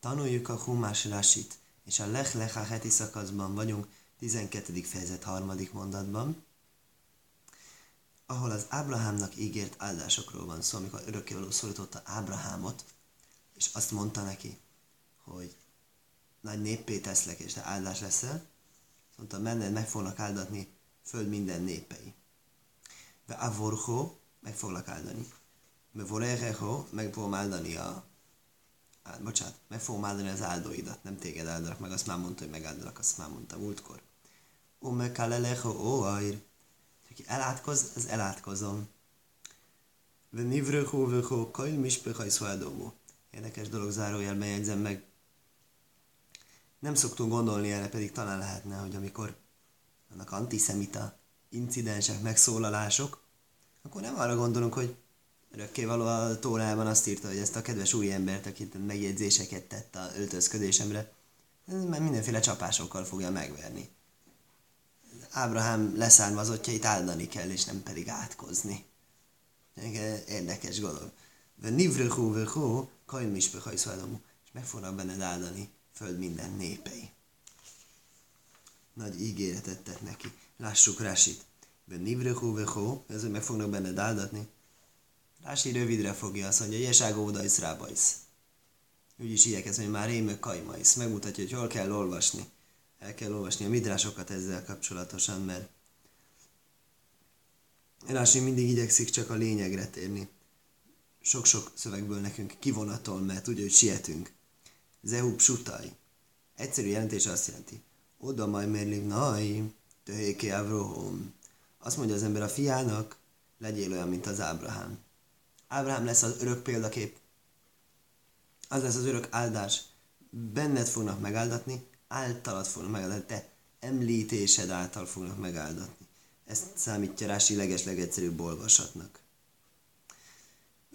Tanuljuk a Humás Rasit, és a Lech Lecha heti szakaszban vagyunk, 12. fejezet harmadik mondatban, ahol az Ábrahámnak ígért áldásokról van szó, amikor örökkévaló szólította Ábrahámot, és azt mondta neki, hogy nagy néppé teszlek, és te áldás leszel, mondta, menned meg fognak áldatni föld minden népei. Ve avorho, meg foglak áldani. Me vorereho, meg fogom áldani a á, bocsánat, meg fogom áldani az áldóidat, nem téged áldanak meg, azt már mondta, hogy megáldalak, azt már mondta múltkor. Ó, me kaleleho, ó, ajr. Aki elátkoz, az elátkozom. Ve nivröho, vöho, kajl mispechaj szoldomó. Érdekes dolog zárójelben jegyzem meg. Nem szoktunk gondolni erre, pedig talán lehetne, hogy amikor vannak antiszemita incidensek, megszólalások, akkor nem arra gondolunk, hogy való a Tórában azt írta, hogy ezt a kedves új embert, akit megjegyzéseket tett a öltözködésemre, mert mindenféle csapásokkal fogja megverni. Ábrahám leszármazottjait áldani kell, és nem pedig átkozni. Érdekes dolog. De nivröhú vöhú, kajm is és meg fognak benned áldani föld minden népei. Nagy ígéretet tett neki. Lássuk Rásit. De nivröhú vöhú, ez meg fognak benned áldatni. Rási rövidre fogja, azt mondja, Jeságó oda is rábajsz. Úgy is ilyekez, hogy már rémök kajmaisz. Megmutatja, hogy hol kell olvasni. El kell olvasni a midrásokat ezzel kapcsolatosan, mert Rási mindig igyekszik csak a lényegre térni. Sok-sok szövegből nekünk kivonatol, mert tudja, hogy sietünk. Zehu psutai. Egyszerű jelentés azt jelenti. Oda majd mérlim, nai, töhéké Avrohom. Azt mondja az ember a fiának, legyél olyan, mint az Ábrahám. Ábrahám lesz az örök példakép. Az lesz az örök áldás. Benned fognak megáldatni, általad fognak megáldatni, te említésed által fognak megáldatni. Ezt számítja Rási leges-legegyszerűbb olvasatnak.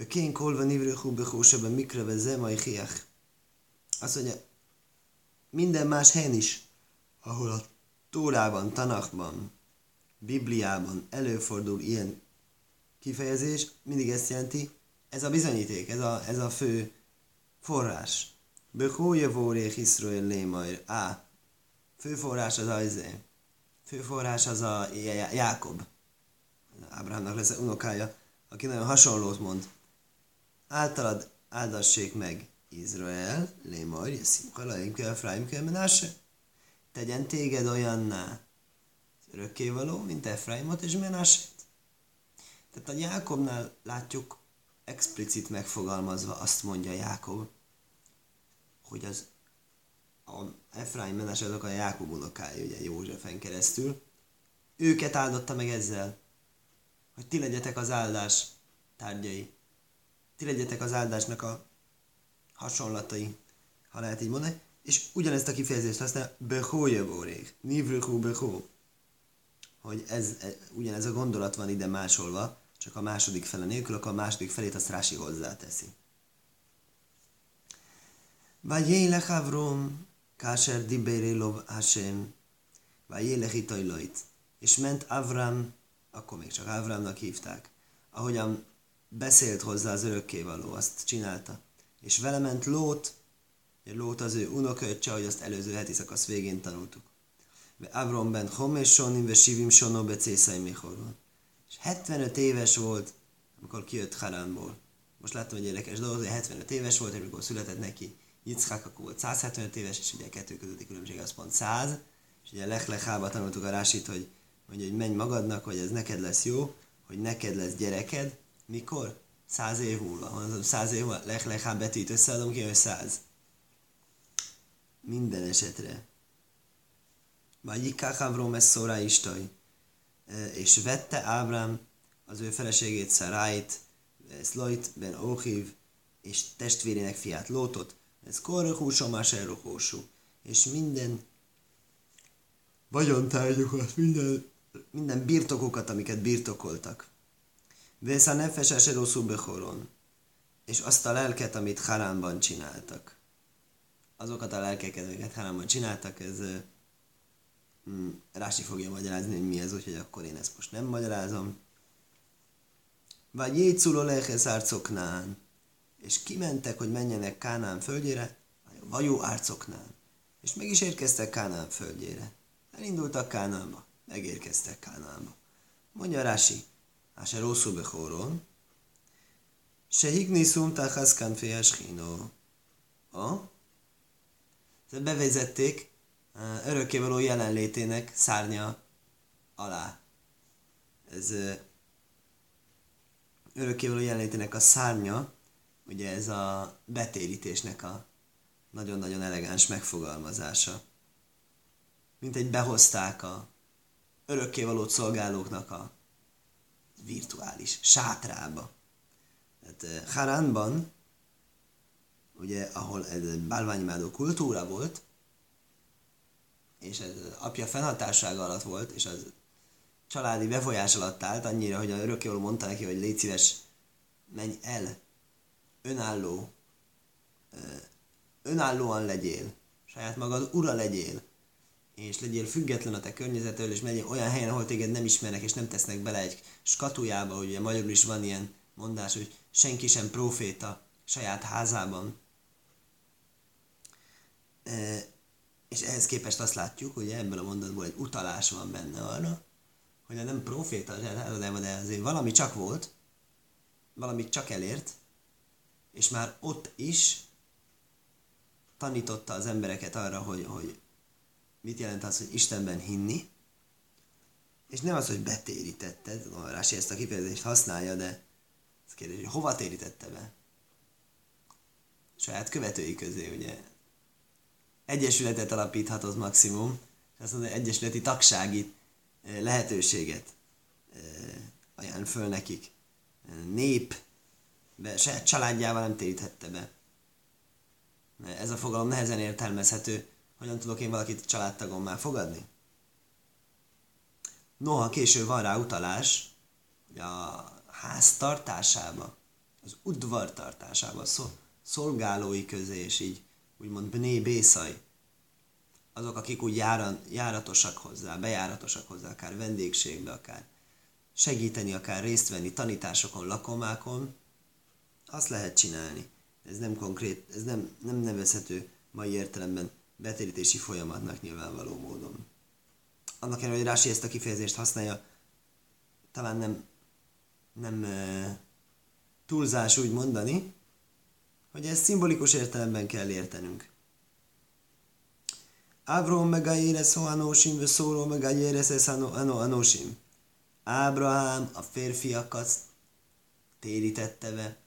Kén kolva nivröhú behósebben mikreve zemai hiach. Azt mondja, minden más helyen is, ahol a Tórában, Tanakban, Bibliában előfordul ilyen kifejezés mindig ezt jelenti, ez a bizonyíték, ez a, ez a fő forrás. Behója vórék Iszrael lémajr. Á, fő forrás az Ajzé. Fő forrás az a Jákob. Ábrahámnak lesz unokája, aki nagyon hasonlót mond. Általad áldassék meg Izrael, lémajr, jeszimka, laimke, efraimke, menáse. Tegyen téged olyanná, örökkévaló, mint Efraimot és Menásét. Tehát a Jákobnál látjuk explicit megfogalmazva azt mondja Jákob, hogy az a Efraim menes azok a Jákob unokái, ugye Józsefen keresztül, őket áldotta meg ezzel, hogy ti legyetek az áldás tárgyai, ti legyetek az áldásnak a hasonlatai, ha lehet így mondani, és ugyanezt a kifejezést használja, behó jövőrég, nivrökó behó, hogy ez, ugyanez a gondolat van ide másolva, csak a második fele nélkül, akkor a második felét azt Rási hozzáteszi. Vajélech Avrom, Káser Dibérélov Hashem, Vajélech Itajlajt. És ment Avram, akkor még csak Avramnak hívták, ahogyan beszélt hozzá az örökkévaló, azt csinálta. És vele ment Lót, Lót az ő unokaöccse, ahogy azt előző heti szakasz végén tanultuk. Avrom ben Homes Sonim, ve Sivim Sono, be Cészai Michoron és 75 éves volt, amikor kijött Haránból. Most láttam egy érdekes dolgot, hogy 75 éves volt, amikor született neki Yitzhak, akkor volt 175 éves, és ugye a kettő közötti különbség az pont 100, és ugye Lech tanultuk a Rásit, hogy mondja, hogy menj magadnak, hogy ez neked lesz jó, hogy neked lesz gyereked, mikor? Száz év múlva. Mondom, száz év múlva Lech betűt összeadom ki, hogy száz. Minden esetre. Vagy Yikach Avrom Eszóra Istaj és vette Ábrám az ő feleségét Szaráit, Szlojt, Ben Óhiv, és testvérének fiát Lótot, ez korrehúsó, más elrohósú, és minden vagyontárgyokat, minden, minden birtokokat, amiket birtokoltak. Vész a nefes rosszul behoron, és azt a lelket, amit Haránban csináltak. Azokat a lelkeket, amiket Haránban csináltak, ez Rási fogja magyarázni, hogy mi ez, úgyhogy akkor én ezt most nem magyarázom. Vagy jétszuló lehez árcoknán, és kimentek, hogy menjenek Kánán földjére, vajú arcoknál. És meg is érkeztek Kánán földjére. Elindultak Kánánba, megérkeztek Kánánba. Mondja Rási, Áse rosszul behóron, se higniszum tachaszkán féhes hínó. Bevezették örökkévaló jelenlétének szárnya alá. Ez örökkévaló jelenlétének a szárnya, ugye ez a betérítésnek a nagyon-nagyon elegáns megfogalmazása. Mint egy behozták a örökkévalót szolgálóknak a virtuális sátrába. Tehát Haránban, ugye, ahol ez bálványimádó kultúra volt, és ez apja fennhatásága alatt volt, és az családi befolyás alatt állt, annyira, hogy a örökkévaló mondta neki, hogy légy szíves, menj el, önálló, önállóan legyél, saját magad ura legyél, és legyél független a te környezetől, és megyél olyan helyen, ahol téged nem ismernek, és nem tesznek bele egy skatujába, ugye magyarul is van ilyen mondás, hogy senki sem proféta saját házában. E, és ehhez képest azt látjuk, hogy ebből a mondatból egy utalás van benne arra, hogy nem proféta a saját házában, de azért valami csak volt, valamit csak elért, és már ott is tanította az embereket arra, hogy, hogy mit jelent az, hogy Istenben hinni, és nem az, hogy betérítette, a Rási ezt a kifejezést használja, de ez kérdés, hogy hova térítette be? Saját követői közé, ugye? Egyesületet alapíthatott maximum, és azt mondja, egyesületi tagsági eh, lehetőséget eh, ajánl föl nekik. Nép, be, saját családjával nem térítette be. Ez a fogalom nehezen értelmezhető. Hogyan tudok én valakit családtagommá fogadni? Noha később van rá utalás, hogy a ház tartásába, az udvar tartásába, szolgálói közé, és így úgymond bné bészaj, azok, akik úgy járan, járatosak hozzá, bejáratosak hozzá, akár vendégségbe, akár segíteni, akár részt venni tanításokon, lakomákon, azt lehet csinálni. Ez nem konkrét, ez nem, nem nevezhető mai értelemben betérítési folyamatnak nyilvánvaló módon. Annak ellenére, hogy Rási ezt a kifejezést használja, talán nem, nem e, túlzás úgy mondani, hogy ezt szimbolikus értelemben kell értenünk. Avrom meg a éresz anósim, szóró meg a éresz anósim. Ábrahám a férfiakat térítette be,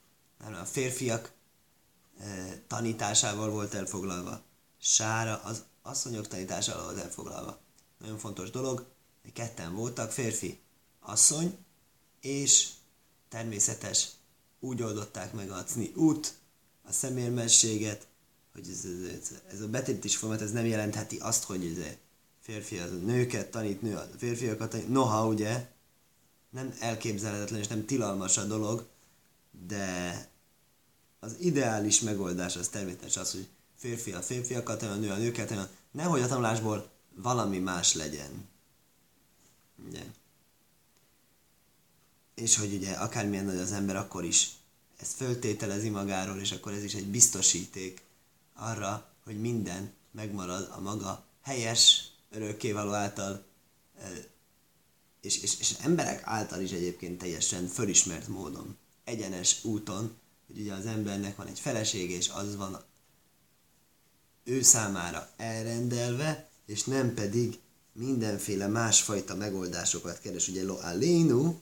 a férfiak e, tanításával volt elfoglalva. Sára az asszonyok tanításával volt elfoglalva. Nagyon fontos dolog, hogy ketten voltak, férfi, asszony, és természetes, úgy oldották meg a út, a szemérmességet, hogy ez, ez, ez a betétítés folyamat ez nem jelentheti azt, hogy ez férfi az a nőket tanít, nő a férfiakat tanít. Noha ugye nem elképzelhetetlen és nem tilalmas a dolog, de az ideális megoldás az természetesen az, hogy férfi a férfiakat, a nő a nőket, nehogy a tanulásból valami más legyen. Ugye? És hogy ugye akármilyen nagy az ember, akkor is ezt föltételezi magáról, és akkor ez is egy biztosíték arra, hogy minden megmarad a maga helyes, örökkévaló által, és, és, és emberek által is egyébként teljesen fölismert módon, egyenes úton, hogy ugye az embernek van egy feleség, és az van ő számára elrendelve, és nem pedig mindenféle másfajta megoldásokat keres. Ugye lo alénu,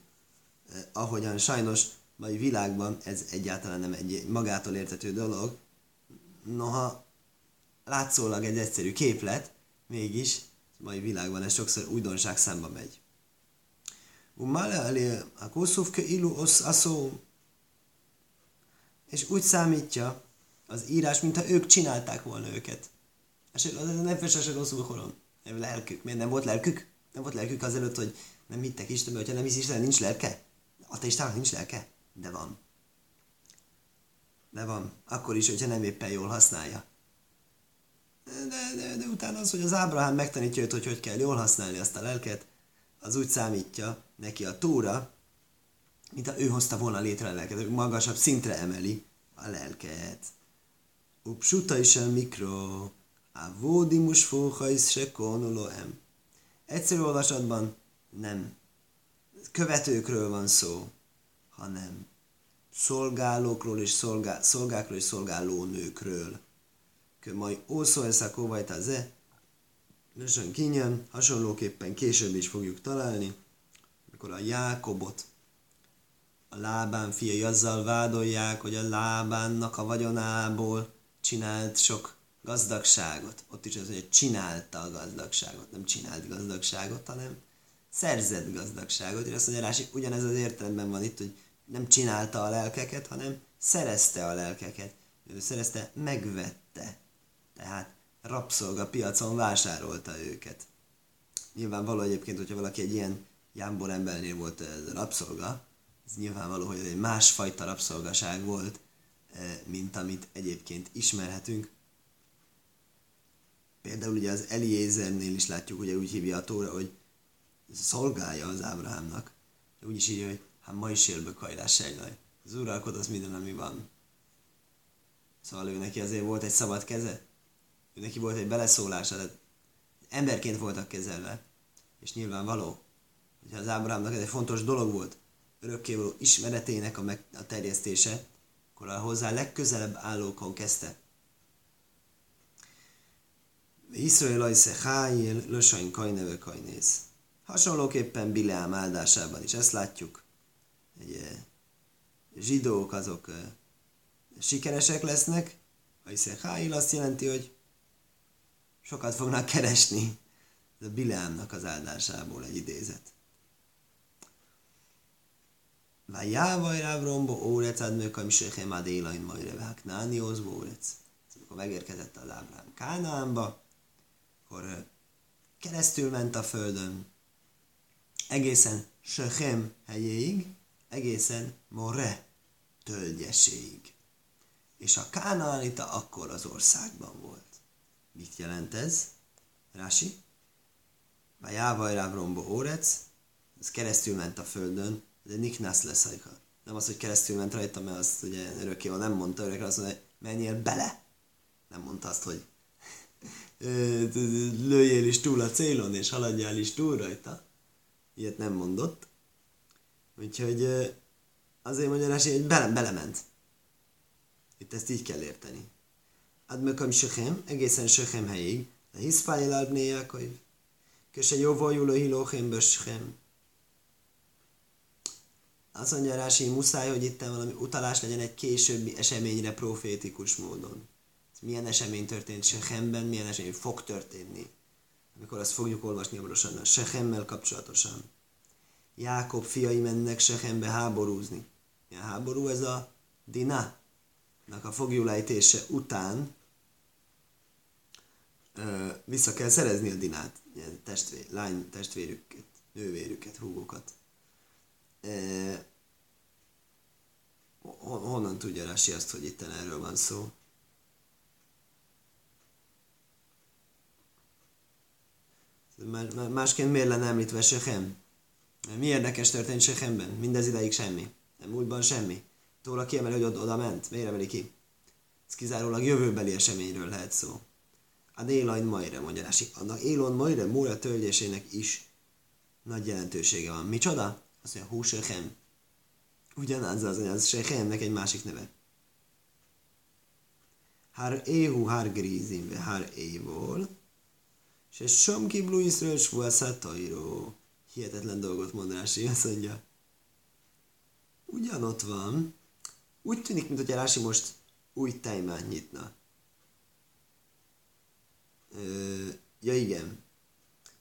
eh, ahogyan sajnos mai világban ez egyáltalán nem egy magától értető dolog, noha látszólag egy egyszerű képlet, mégis mai világban ez sokszor újdonság szembe megy. Umale alé a kuszufke ilu osz aszó, és úgy számítja az írás, mintha ők csinálták volna őket. És az a nefes se rosszul horom. Nem lelkük. Miért nem volt lelkük? Nem volt lelkük azelőtt, hogy nem hittek Istenbe, hogyha nem hisz Isten, nincs lelke? Ateistának nincs lelke? De van. De van. Akkor is, hogyha nem éppen jól használja. De, de, de utána az, hogy az Ábrahám megtanítja őt, hogy hogy kell jól használni azt a lelket, az úgy számítja neki a tóra, mint ha ő hozta volna létre a lelket, ő magasabb szintre emeli a lelket. upsuta is el mikro, a vódimus fóhajsz se konulóem. Egyszerű olvasatban nem követőkről van szó, hanem szolgálókról és szolgá, szolgákról és szolgálónőkről. Majd ószó a kóvajta ze, Lösön kinyen, hasonlóképpen később is fogjuk találni, amikor a Jákobot a lábán fiai azzal vádolják, hogy a lábánnak a vagyonából csinált sok gazdagságot. Ott is az, hogy csinálta a gazdagságot, nem csinált gazdagságot, hanem szerzett gazdagságot. És azt mondja, Rási, ugyanez az értelemben van itt, hogy nem csinálta a lelkeket, hanem szerezte a lelkeket. Ő szerezte, megvette. Tehát rabszolga piacon vásárolta őket. Nyilvánvaló egyébként, hogyha valaki egy ilyen jámbor embernél volt rabszolga, ez nyilvánvaló, hogy egy másfajta rabszolgaság volt, mint amit egyébként ismerhetünk. Például ugye az Eliézernél is látjuk, ugye úgy hívja a Tóra, hogy szolgálja az Ábrahámnak. Úgy is írja, hogy hát ma is élbe kajlás Az uralkod az minden, ami van. Szóval ő neki azért volt egy szabad keze, ő neki volt egy beleszólása, tehát emberként voltak kezelve, és nyilvánvaló, hogyha az Ábrahámnak ez egy fontos dolog volt, örökkévaló ismeretének a, meg, a terjesztése, akkor a hozzá legközelebb állókon kezdte. Iszrael ajsze hájél, lösain kajneve kajnéz. Hasonlóképpen Bileám áldásában is ezt látjuk. Eh, zsidók azok sikeresek lesznek, a hájél azt jelenti, hogy sokat fognak keresni. Ez a Bileámnak az áldásából egy idézet. Vájávaj Rávrombo órec admök, ami sechem ad élain majre váknánihoz órec. Amikor megérkezett az Ábrám Kánaánba, akkor keresztül ment a földön, egészen Sechem helyéig, egészen More tölgyeséig. És a Kánaánita akkor az országban volt. Mit jelent ez? Rási? Vájávaj Rávrombo órec, ez keresztül ment a földön, de Niknász lesz. Nem az, hogy keresztül ment rajta, mert azt ugye örökké nem mondta, örökké azt mondja, hogy menjél bele. Nem mondta azt, hogy lőjél is túl a célon, és haladjál is túl rajta. Ilyet nem mondott. Úgyhogy azért mondja Rási, hogy bele, belement. Itt ezt így kell érteni. Admököm Sechem, egészen Sechem helyig, a hiszpájel adné Jákov. Köse jó vajuló hilóchem böschem. Azt mondja Rási, muszáj, hogy itt valami utalás legyen egy későbbi eseményre profétikus módon. Milyen esemény történt Sechemben, milyen esemény fog történni. Amikor azt fogjuk olvasni a Sechemmel kapcsolatosan. Jákob fiai mennek Sechembe háborúzni. Milyen háború ez a Dina? a fogjulejtése után ö, vissza kell szerezni a Dinát, testvér, lány testvérüket, nővérüket, húgokat honnan tudja Rasi azt, hogy itt erről van szó? Másként miért lenne említve Sechem? Mi érdekes történt Sechemben? Mindez ideig semmi. Nem múltban semmi. Tóra kiemeli, hogy oda, ment. Miért emeli ki? Ez kizárólag jövőbeli eseményről lehet szó. A Délain Majre, mondja Rási. Annak Élon Majre, Móra tölgyésének is nagy jelentősége van. Micsoda? Azt mondja, hú sechem. Ugyanaz az, az sechemnek egy másik neve. Hár éhu, hár grízim, hár évol. Se som kiblu Iszrael svuaszatairo. Hihetetlen dolgot mond Rási, azt mondja. Ugyanott van. Úgy tűnik, mint hogy Rási most új tejmát nyitna. Ö, ja igen,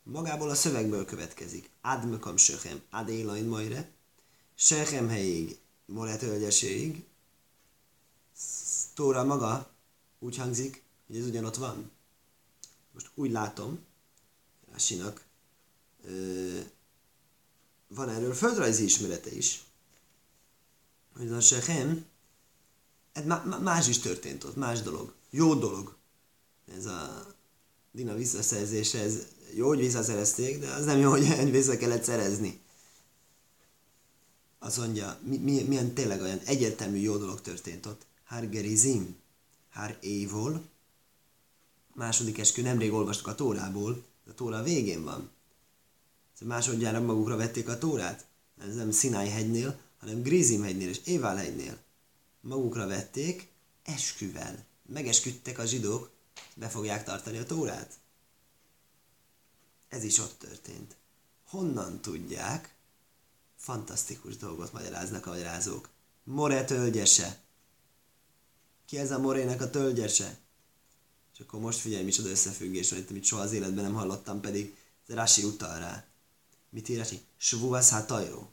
magából a szövegből következik. Admökam söchem, ad élain majre, sechem helyig, molet ölgyeséig. Tóra maga úgy hangzik, hogy ez ugyanott van. Most úgy látom, Rásinak van erről földrajzi ismerete is, hogy a Sechem, ez más is történt ott, más dolog, jó dolog. Ez a Dina visszaszerzése, ez jó, hogy visszaszerezték, de az nem jó, hogy vissza kellett szerezni. Azt mondja, mi, mi, milyen tényleg olyan egyértelmű jó dolog történt ott. Hargerizim. Hár évol. Második eskü nemrég olvastuk a Tórából, a Tóra végén van. Másodjára magukra vették a Tórát. Ez nem Sinai hegynél, hanem Grizim hegynél és Évál hegynél. Magukra vették esküvel. Megesküdtek a zsidók, be fogják tartani a Tórát. Ez is ott történt. Honnan tudják? Fantasztikus dolgot magyaráznak a magyarázók. More tölgyese. Ki ez a Morének a tölgyese? És akkor most figyelj, micsoda összefüggés van itt, amit soha az életben nem hallottam, pedig Rasi utal rá. Mit ír Rasi? Svuvasz hatajró.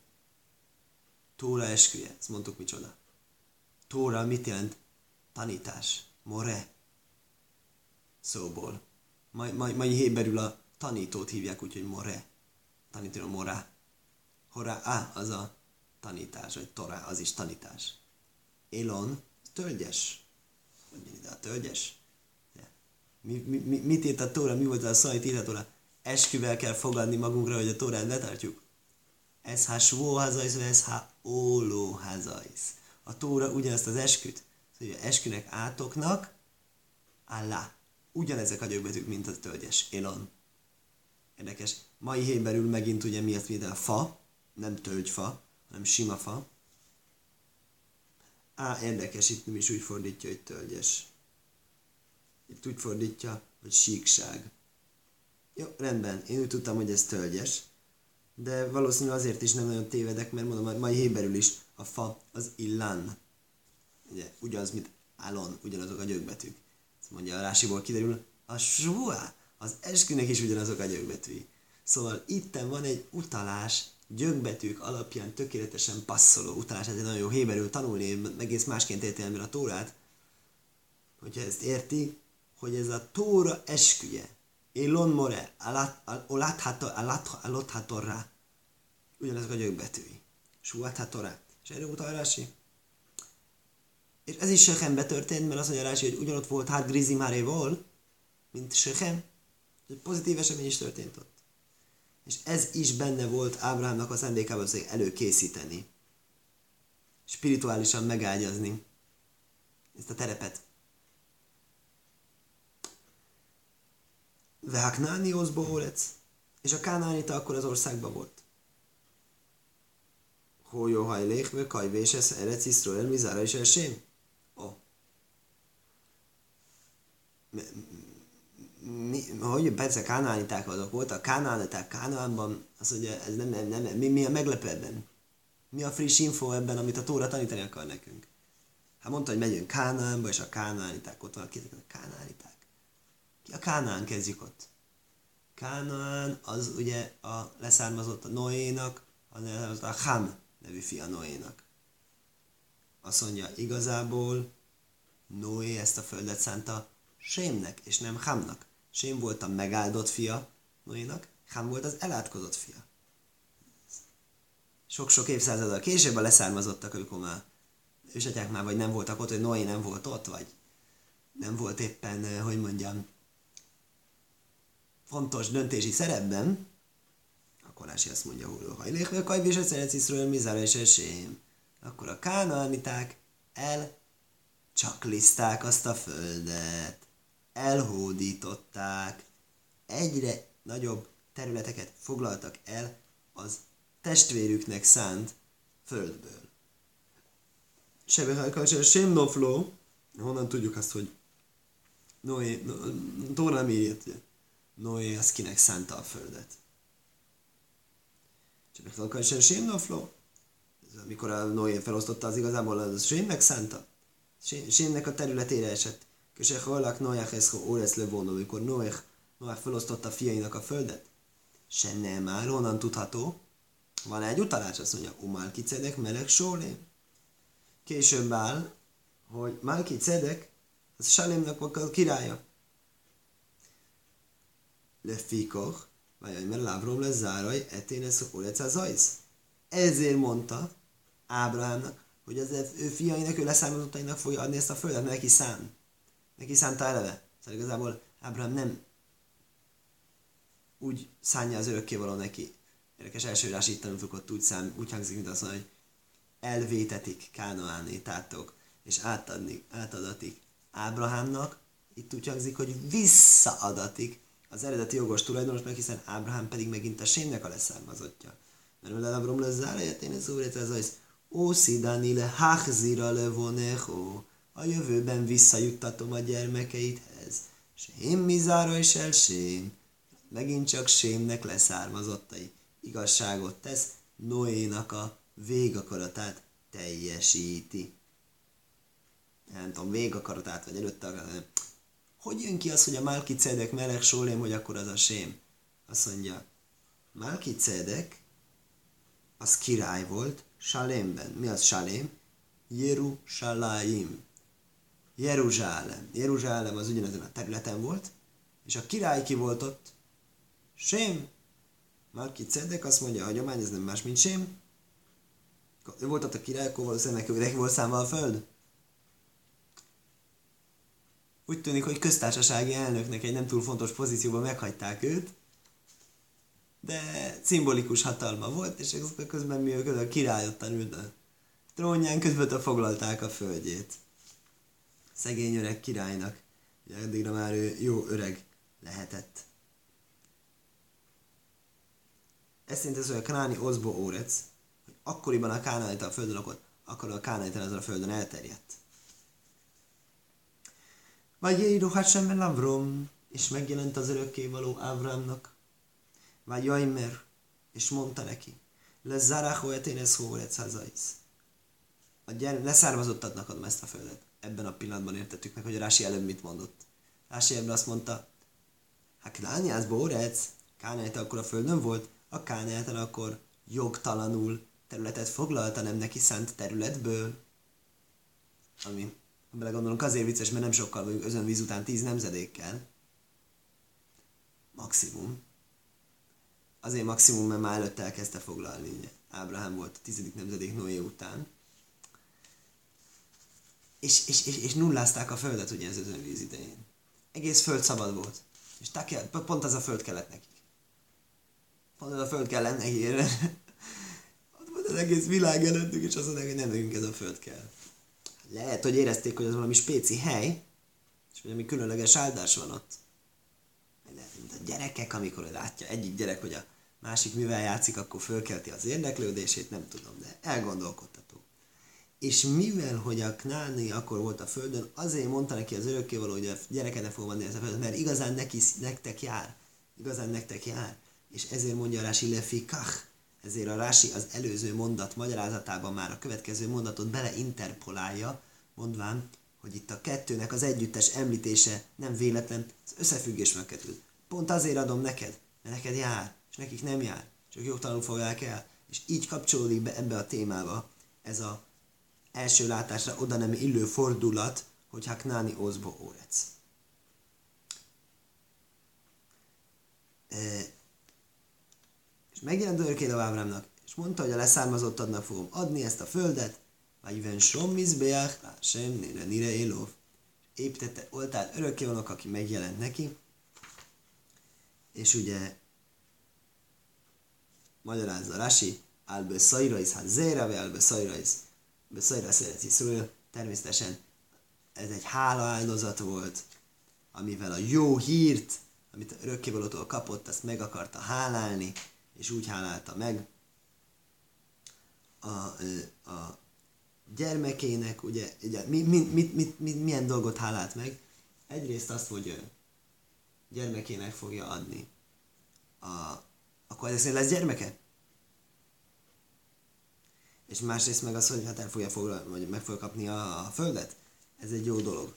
Tóra esküje. Ezt mondtuk micsoda. Tóra mit jelent? Tanítás. More. Szóból. Mai, mai, mai héberül a tanítót hívják úgy, hogy more. Tanító mora. Hora, á, az a tanítás, vagy torá, az is tanítás. Elon, tölgyes. Jön ide a tölgyes? Mi, mi, mit írt a Tóra, mi volt a szajt írhatóra? Esküvel kell fogadni magunkra, hogy a Tórát betartjuk. Ez ha svó hazajsz, ez ha óló hazajsz. A Tóra ugyanazt az esküt, hogy a eskünek átoknak, állá. Ugyanezek a gyögbetűk, mint a tölgyes. Elon. Érdekes. Mai héberül megint ugye miért véd a fa, nem tölgyfa, hanem sima fa. Á, érdekes, itt nem is úgy fordítja, hogy tölgyes. Itt úgy fordítja, hogy síkság. Jó, rendben, én úgy tudtam, hogy ez tölgyes, de valószínűleg azért is nem nagyon tévedek, mert mondom, a mai héberül is a fa az illán. Ugye, ugyanaz, mint alon, ugyanazok a gyögbetűk. Ezt mondja a rásiból kiderül, a suá, az eskünek is ugyanazok a gyögbetűi. Szóval itten van egy utalás, gyögbetűk alapján tökéletesen passzoló utalás, ez egy nagyon jó héberül tanulni, egész másként értelmi a tórát, hogyha ezt érti, hogy ez a tóra esküje, Elon more, alothatorra, ugyanezek a gyögbetűi. Suathatorá. És erre utal Rási. És ez is Sechenbe történt, mert azt mondja Rási, hogy ugyanott volt hát Grizi Máréval, mint Sechem. Egy pozitív esemény is történt ott. És ez is benne volt Ábrahámnak a szándékában, hogy előkészíteni. Spirituálisan megágyazni ezt a terepet. Vehaknánihoz bohorec, és a Kánánita akkor az országban volt. Hójó hajlék, ve kajvés ez erec Iszrael, mizára is elsém. Ó. Mi, hogy persze kánániták azok voltak, kánániták Kánánban, az ugye ez nem, nem, nem, mi, mi a meglepő ebben? Mi a friss info ebben, amit a Tóra tanítani akar nekünk? Hát mondta, hogy megyünk Kánánba, és a kánániták ott van, a kánániták. Ki a Kánán kezdjük ott? Kánán az ugye a leszármazott a Noénak, a Ham nevű fia Noénak. Azt mondja, igazából Noé ezt a földet szánta Sémnek, és nem Hamnak. Sém volt a megáldott fia Noénak, Ham volt az elátkozott fia. Sok-sok évszázaddal később a leszármazottak, ők már ősetják már, vagy nem voltak ott, hogy Noé nem volt ott, vagy nem volt éppen, eh, hogy mondjam, fontos döntési szerepben, akkor Rási azt mondja, hogy ha léhve kajv és szeret Iszrael mizára és esém, akkor a kánaaniták el csakliszták azt a földet, elhódították, egyre nagyobb területeket foglaltak el az testvérüknek szánt földből. Sebehajkal se sem nofló, honnan tudjuk azt, hogy Noé, no, Tóra nem írja, Noé az kinek szánta a földet. Csak a sem sem nofló, amikor a Noé felosztotta az igazából, az Sémnek szánta. Sémnek a területére esett. Köse hallak Noach ez óresz levon, amikor Noach, Noach felosztotta fiainak a földet. Se nem áll, honnan tudható. Van egy utalás, azt mondja, Umál kicedek, meleg sólé. Később áll, hogy Málki Cedek, az Salimnak a királya. Lefikoch, vagy mert Lávrom lesz záraj, etén ez a. Ezért mondta Ábrahámnak, hogy az ő fiainak, ő leszármazottainak fogja adni ezt a földet, neki szán. Neki szánta eleve. Szóval igazából Ábrahám nem úgy szánja az örökkévaló neki. Érdekes első írás itt tanultuk, ott úgy, szám, úgy hangzik, mint azt mondja, hogy elvétetik tátok, és átadni, átadatik Ábrahámnak itt úgy hangzik, hogy visszaadatik az eredeti jogos tulajdonosnak, hiszen Ábrahám pedig megint a sémnek a leszármazottja. Mert a Avrom le záraja, én ez úr, ez az, ó szidani le hachzira le a jövőben visszajuttatom a gyermekeidhez. Sém mizára is el sém. Megint csak sémnek leszármazottai. Igazságot tesz, Noénak a végakaratát teljesíti. Nem tudom, végakaratát, vagy előtte. Hogy jön ki az, hogy a Málki Cedek meleg sólém, hogy akkor az a sém? Azt mondja, Málki Cedek az király volt Salémben. Mi az Salém? Jerusalaim. Jeruzsálem. Jeruzsálem az ugyanezen a területen volt, és a király ki volt ott? Sém. Málki Cedek azt mondja, a hagyomány ez nem más, mint Sém. Volt ott a király, akkor valószínűleg neki volt számva a föld. Úgy tűnik, hogy köztársasági elnöknek egy nem túl fontos pozícióban meghagyták őt, de szimbolikus hatalma volt, és közben mi a király ott ült a trónján, közben foglalták a földjét. Szegény öreg királynak, ugye addigra már ő jó öreg lehetett. Ez szerint ez, a kanáni Ozbo Órec, hogy akkoriban a kánaita a földön lakott, akkor a kánaita ezen a földön elterjedt. Vagy Jéru Hashem Avrom, és megjelent az örökkévaló Avramnak. Vagy Jaimer, és mondta neki, le Zaracho eténez hóret hazaisz. A gyere, leszármazottatnak adom ezt a földet. Ebben a pillanatban értettük meg, hogy a Rási előbb mit mondott. Rási ebben azt mondta, hát Klániász Bórec, Kánájta akkor a földön volt, a Kánájta akkor jogtalanul területet foglalta nem neki szánt területből, ami belegondolunk, azért vicces, mert nem sokkal vagyunk özönvíz után tíz nemzedékkel. Maximum. Azért maximum, mert már előtte elkezdte foglalni. Ábrahám volt a tizedik nemzedék Noé után. És, és, és, és nullázták a földet ugye ez özönvíz idején. Egész föld szabad volt. És take, pont az a föld kellett nekik. Pont az a föld kellett nekik. Ott volt az egész világ előttük, és azt mondják, hogy nem nekünk ez a föld kell lehet, hogy érezték, hogy ez valami spéci hely, és hogy ami különleges áldás van ott. Lehet, mint a gyerekek, amikor látja egyik gyerek, hogy a másik mivel játszik, akkor fölkelti az érdeklődését, nem tudom, de elgondolkodtató. És mivel, hogy a Knáni akkor volt a földön, azért mondta neki az örökkévaló, hogy a gyereke ne fog menni ezt a földön, mert igazán neki, nektek jár. Igazán nektek jár. És ezért mondja Rási Lefi Kach, ezért a Rási az előző mondat magyarázatában már a következő mondatot beleinterpolálja, mondván, hogy itt a kettőnek az együttes említése nem véletlen, az összefüggés megkerül. Pont azért adom neked, mert neked jár, és nekik nem jár, csak jogtalanul fogják el. És így kapcsolódik be ebbe a témába ez a első látásra oda nem illő fordulat, hogy Haknáni Ozbo Órec. E, megjelent örökkéd a Ábrámnak, és mondta, hogy a leszármazottadnak fogom adni ezt a földet, vagy ven som mizbeach, sem nire nire élov. Építette oltár örökké vannak, aki megjelent neki, és ugye magyarázza Rasi, álbe szairais, hát zéra, vagy álbe szairais, be szól, természetesen ez egy hála áldozat volt, amivel a jó hírt, amit örökkévalótól kapott, azt meg akarta hálálni, és úgy hálálta meg a, a gyermekének, ugye, ugye mi, mi, mi, mi, mi, milyen dolgot hálált meg? Egyrészt azt, hogy gyermekének fogja adni. A, akkor ezek lesz gyermeke? És másrészt meg az, hogy hát el fogja foglalni, vagy meg fogja kapni a, a földet. Ez egy jó dolog.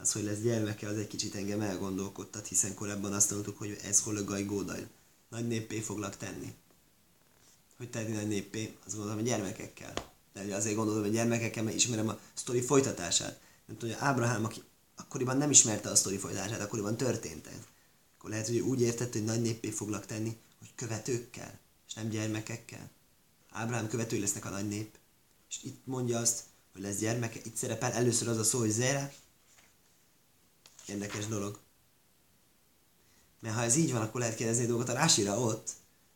Az, hogy lesz gyermeke, az egy kicsit engem elgondolkodtat, hiszen korábban azt mondtuk, hogy ez hol a gajgódaj. Nagy néppé foglak tenni. Hogy tenni nagy néppé? Azt gondolom, hogy gyermekekkel de azért gondolom, hogy gyermekekkel, mert ismerem a sztori folytatását. Nem tudom, hogy Ábrahám, aki akkoriban nem ismerte a sztori folytatását, akkoriban történt ez. Akkor lehet, hogy úgy értett, hogy nagy néppé foglak tenni, hogy követőkkel, és nem gyermekekkel. Ábrahám követői lesznek a nagy nép. És itt mondja azt, hogy lesz gyermeke, itt szerepel először az a szó, hogy zere. Érdekes dolog. Mert ha ez így van, akkor lehet kérdezni dolgot a Rásira ott.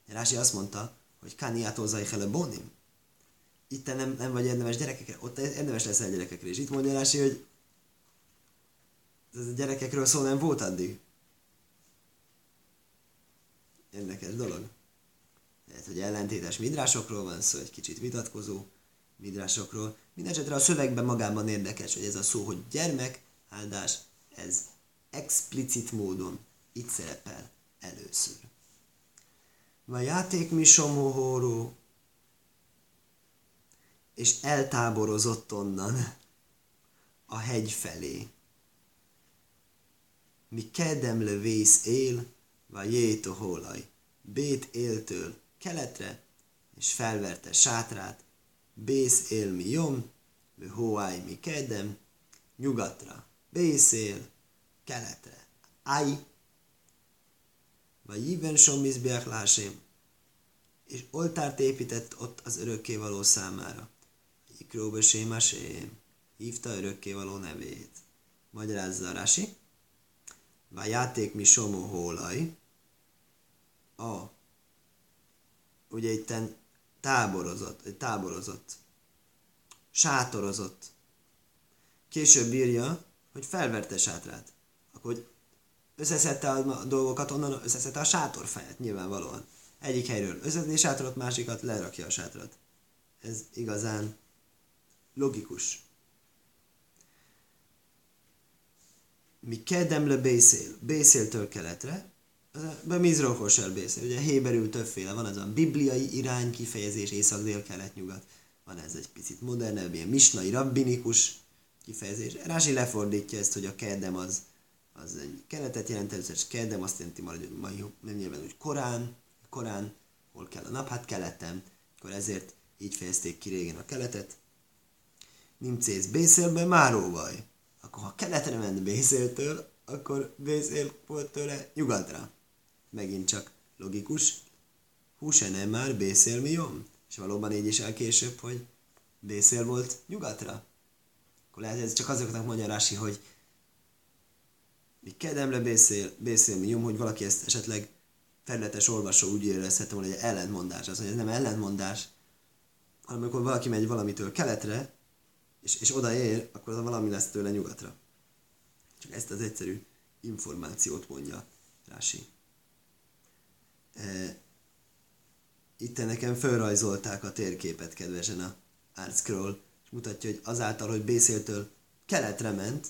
Rási azt mondta, hogy Kaniától Zajhele Bonim itt nem, nem vagy érdemes gyerekekre, ott érdemes leszel gyerekekre. És itt mondja Rási, hogy Ez a gyerekekről szó nem volt addig. Érdekes dolog. Lehet, hogy ellentétes midrásokról van szó, egy kicsit vitatkozó midrásokról. Mindenesetre a szövegben magában érdekes, hogy ez a szó, hogy gyermek, áldás, ez explicit módon itt szerepel először. Vagy játék mi somohóró, és eltáborozott onnan a hegy felé. Mi kedem vész él, vagy jéto holaj. Bét éltől keletre, és felverte sátrát, Bész él mi jom, vő hóáj mi kedem, nyugatra, bészél, keletre, áj, vagy íven sommizbiach lásém, és oltárt épített ott az örökkévaló számára. Ikróbe sémasém, hívta örökkévaló nevét. Magyarázza a Rasi. Vagy játék mi somó hólaj. A. Ugye itten táborozott, egy táborozott, sátorozott. Később írja, hogy felverte sátrát. Akkor hogy összeszedte a dolgokat, onnan összeszedte a sátorfejet, nyilvánvalóan. Egyik helyről összeszedni sátorot, másikat lerakja a sátrat. Ez igazán logikus. Mi kedemle bészél, bészéltől keletre, mizrohos el bészél. Ugye héberül többféle van, az a bibliai irány kifejezés, észak-dél-kelet-nyugat. Van ez egy picit modernebb, ilyen misnai, rabbinikus kifejezés. Rási lefordítja ezt, hogy a kedem az, az egy keletet jelent, és kedem azt jelenti majd, hogy mai, nem nyilván, hogy korán, korán, hol kell a nap, hát keleten. Akkor ezért így fejezték ki régen a keletet. Nimcész Bészélben Máróvaj. Akkor ha keletre ment Bészéltől, akkor Bészél volt tőle nyugatra. Megint csak logikus. Húse nem már Bészél mi jom? És valóban így is el később, hogy Bészél volt nyugatra. Akkor lehet, ez csak azoknak mondja Rási, hogy mi kedemle bészél, bészél mi jom, hogy valaki ezt esetleg területes olvasó úgy érezhette volna, hogy ellentmondás. Az, hogy ez nem ellentmondás, hanem amikor valaki megy valamitől keletre, és, és odaér, akkor az valami lesz tőle nyugatra. Csak ezt az egyszerű információt mondja Rási. E, itt nekem felrajzolták a térképet kedvesen a Artscroll, és mutatja, hogy azáltal, hogy Bészéltől keletre ment,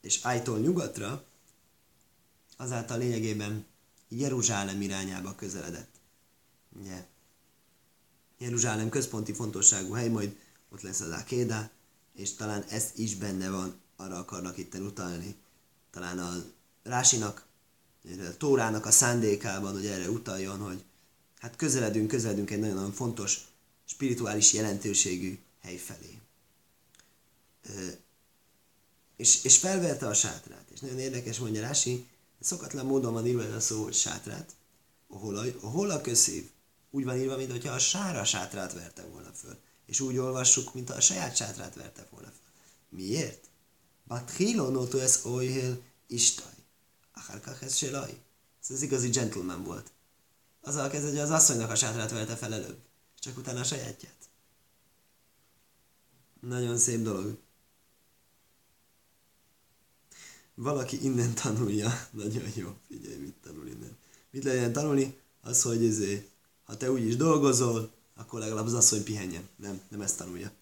és Ájtól nyugatra, azáltal lényegében Jeruzsálem irányába közeledett. Ugye? Jeruzsálem központi fontosságú hely, majd ott lesz az Akéda, és talán ez is benne van, arra akarnak itt utalni. Talán a Rásinak, a Tórának a szándékában, hogy erre utaljon, hogy hát közeledünk, közeledünk egy nagyon-nagyon fontos, spirituális jelentőségű hely felé. És, és felverte a sátrát. És nagyon érdekes, mondja Rási, szokatlan módon van írva ez a szó, hogy sátrát. Ahol a, ahol a közszív úgy van írva, mintha a sára sátrát verte volna föl és úgy olvassuk, mint a saját sátrát verte volna fel. Miért? Bathilo noto ez olyhel istaj. Acharkach ez selaj. Ez az igazi gentleman volt. Azzal kezdve, hogy az asszonynak a sátrát verte fel előbb, csak utána a sajátját. Nagyon szép dolog. Valaki innen tanulja. Nagyon jó. Figyelj, mit tanul innen. Mit legyen tanulni? Az, hogy izé, ha te úgy is dolgozol, akkor legalább az asszony pihenjen. Nem, nem ezt tanulja.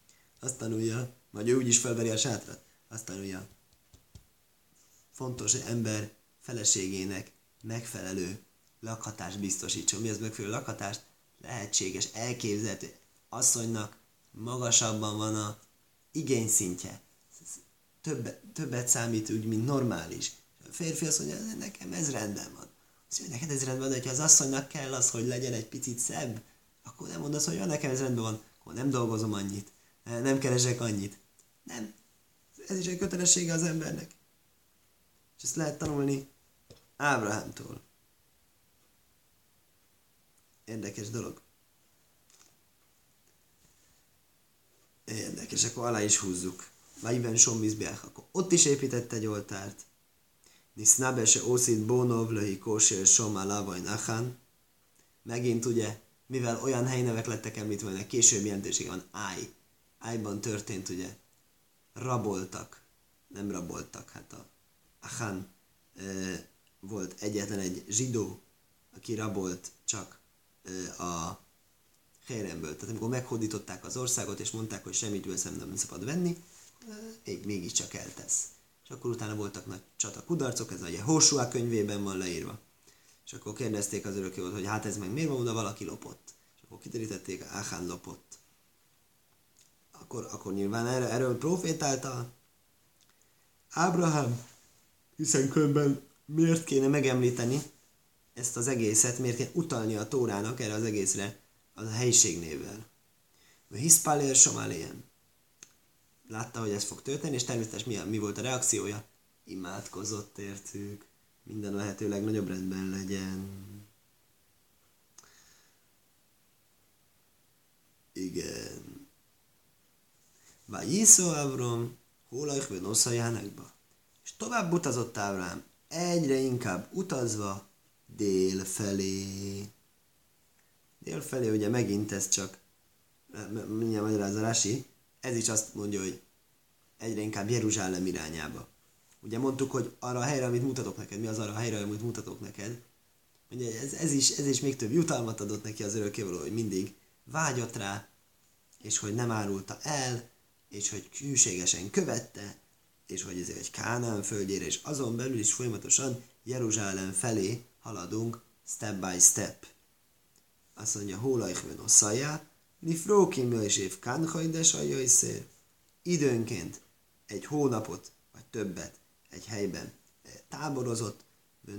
Azt tanulja, vagy ő úgyis felveri a sátrat. Azt tanulja. Fontos, hogy ember feleségének megfelelő lakhatást biztosítson. Mi az megfelelő lakhatást? Lehetséges, elképzelhető. Asszonynak magasabban van a igényszintje. Többet, többet számít úgy, mint normális. A férfi azt mondja, nekem ez rendben van. Azt mondja, neked ez rendben van, de az asszonynak kell az, hogy legyen egy picit szebb, akkor nem mondasz, hogy ja, nekem ez rendben van, akkor nem dolgozom annyit, nem keresek annyit. Nem. Ez is egy kötelessége az embernek. És ezt lehet tanulni Ábrahámtól. Érdekes dolog. Érdekes, akkor alá is húzzuk. Vajben sommizbiach, akkor ott is épített egy oltárt. Nisznabese ószít bónov löhi kósér somá lavaj nachán. Megint ugye mivel olyan helynevek lettek említve, hogy később jelentősége van, áj. Ájban történt ugye, raboltak, nem raboltak, hát a Achan volt egyetlen egy zsidó, aki rabolt csak a Héremből. Tehát amikor meghódították az országot, és mondták, hogy semmit veszem nem szabad venni, még mégiscsak eltesz. És akkor utána voltak nagy csata kudarcok, ez a Jósua könyvében van leírva. És akkor kérdezték az örökkévalót, hogy hát ez meg miért van oda, valaki lopott. És akkor kiterítették, Áhán lopott. Akkor, akkor nyilván erről, erről profétálta Ábrahám, hiszen különben miért kéne megemlíteni ezt az egészet, miért kéne utalni a Tórának erre az egészre az a helyiségnévvel. Hiszpálér Somálián. Látta, hogy ez fog történni, és természetesen mi, mi volt a reakciója? Imádkozott értük. Minden lehető legnagyobb rendben legyen. Igen. Vájiszó Avrom, hólajk noszajánekba. És tovább utazott Ábrám, egyre inkább utazva dél felé. Dél felé ugye megint ez csak, mindjárt magyaráz a Rasi, ez is azt mondja, hogy egyre inkább Jeruzsálem irányába. Ugye mondtuk, hogy arra a helyre, amit mutatok neked, mi az arra a helyre, amit mutatok neked. Ugye ez, ez, is, ez is még több jutalmat adott neki az örökkévaló, hogy mindig vágyott rá, és hogy nem árulta el, és hogy hűségesen követte, és hogy ezért egy Kánán földjére, és azon belül is folyamatosan Jeruzsálem felé haladunk step by step. Azt mondja, hólajkven oszajá, li frókim és év kánhajdes a Időnként egy hónapot, vagy többet egy helyben eh, táborozott,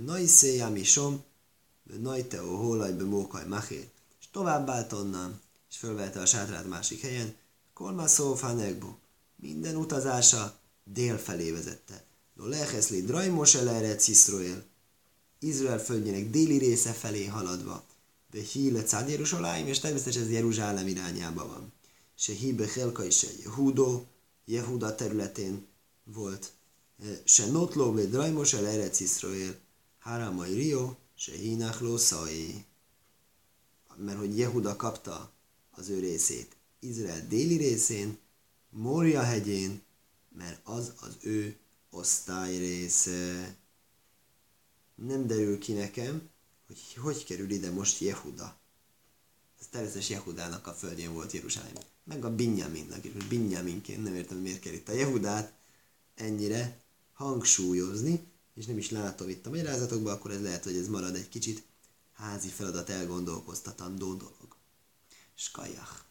nagy széjám isom, nagy teó hólajbe mókaj machér, és tovább állt onnan, és fölvelte a sátrát másik helyen, kolma szófánekbu, minden utazása dél felé vezette. No leheszli drajmos eleretsz Iszroél, Izrael földjének déli része felé haladva, de híle cád Jeruzsálem, és természetesen ez Jeruzsálem irányába van. Se híbe Helka is egy Jehudó, Jehuda területén volt. Se notló le drajmos el Erec Iszrael, Háramai Rio, se hínach lószai. Mert hogy Jehuda kapta az ő részét Izrael déli részén, Mória hegyén, mert az az ő osztály része. Nem derül ki nekem, hogy hogy kerül ide most Jehuda. Ez természetesen Jehudának a földjén volt Jeruzsálem. Meg a Binyaminnak is. Binyaminként nem értem, miért kell itt a Jehudát ennyire hangsúlyozni, és nem is látom itt a magyarázatokban, akkor ez lehet, hogy ez marad egy kicsit házi feladat elgondolkoztatandó dolog. Skajach.